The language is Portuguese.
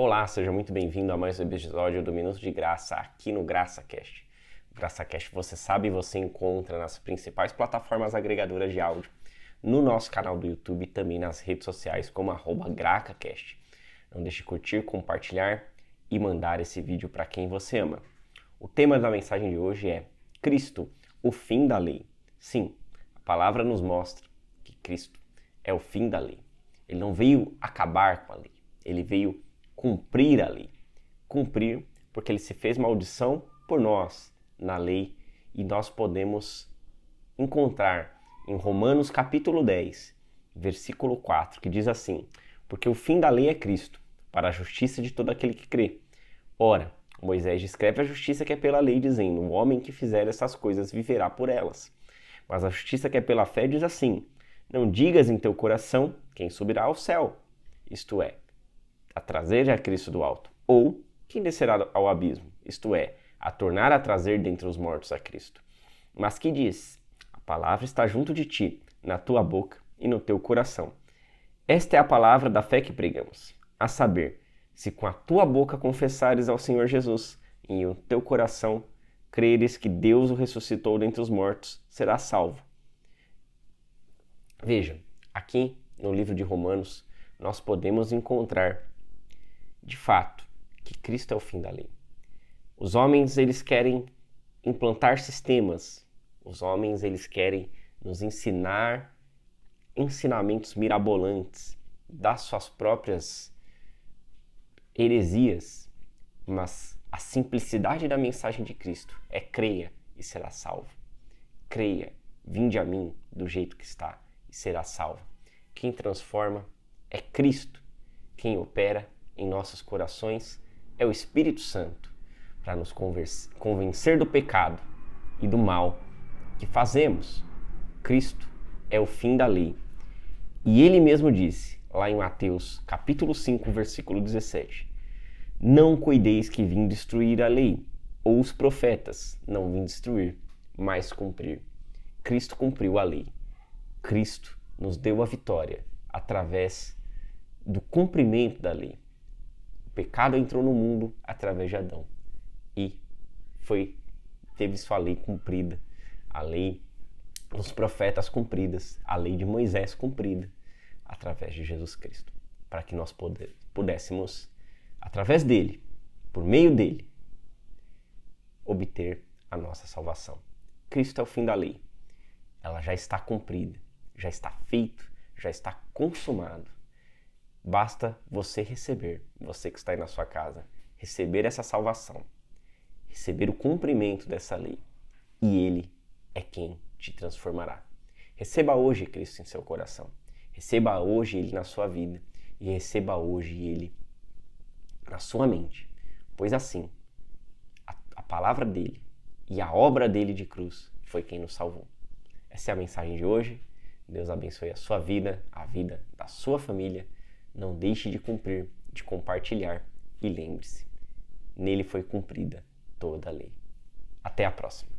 Olá, seja muito bem-vindo a mais um episódio do Minuto de Graça aqui no GraçaCast. GraçaCast, você sabe, você encontra nas principais plataformas agregadoras de áudio, no nosso canal do YouTube e também nas redes sociais como GracaCast. Não deixe de curtir, compartilhar e mandar esse vídeo para quem você ama. O tema da mensagem de hoje é Cristo, o fim da lei. Sim, a palavra nos mostra que Cristo é o fim da lei. Ele não veio acabar com a lei, ele veio cumprir a lei. Cumprir porque ele se fez maldição por nós na lei e nós podemos encontrar em Romanos capítulo 10, versículo 4, que diz assim: Porque o fim da lei é Cristo, para a justiça de todo aquele que crê. Ora, Moisés descreve a justiça que é pela lei, dizendo: O homem que fizer essas coisas viverá por elas. Mas a justiça que é pela fé diz assim: Não digas em teu coração quem subirá ao céu, isto é, a trazer a Cristo do alto, ou quem descerá ao abismo, isto é, a tornar a trazer dentre os mortos a Cristo. Mas que diz: A palavra está junto de ti, na tua boca e no teu coração. Esta é a palavra da fé que pregamos, a saber, se com a tua boca confessares ao Senhor Jesus e o teu coração creres que Deus o ressuscitou dentre os mortos, serás salvo. Veja, aqui no livro de Romanos, nós podemos encontrar de fato, que Cristo é o fim da lei. Os homens, eles querem implantar sistemas. Os homens, eles querem nos ensinar ensinamentos mirabolantes das suas próprias heresias, mas a simplicidade da mensagem de Cristo é creia e será salvo. Creia, vinde a mim do jeito que está e será salvo. Quem transforma é Cristo. Quem opera em nossos corações é o Espírito Santo para nos convencer do pecado e do mal que fazemos. Cristo é o fim da lei. E ele mesmo disse, lá em Mateus, capítulo 5, versículo 17: Não cuideis que vim destruir a lei, ou os profetas, não vim destruir, mas cumprir. Cristo cumpriu a lei. Cristo nos deu a vitória através do cumprimento da lei pecado entrou no mundo através de Adão e foi teve sua lei cumprida, a lei dos profetas cumpridas, a lei de Moisés cumprida através de Jesus Cristo, para que nós pudéssemos, através dele, por meio dele, obter a nossa salvação. Cristo é o fim da lei. Ela já está cumprida, já está feito, já está consumado. Basta você receber, você que está aí na sua casa, receber essa salvação, receber o cumprimento dessa lei, e Ele é quem te transformará. Receba hoje Cristo em seu coração, receba hoje Ele na sua vida e receba hoje Ele na sua mente, pois assim a, a palavra dele e a obra dele de cruz foi quem nos salvou. Essa é a mensagem de hoje. Deus abençoe a sua vida, a vida da sua família não deixe de cumprir, de compartilhar e lembre-se, nele foi cumprida toda a lei. Até a próxima.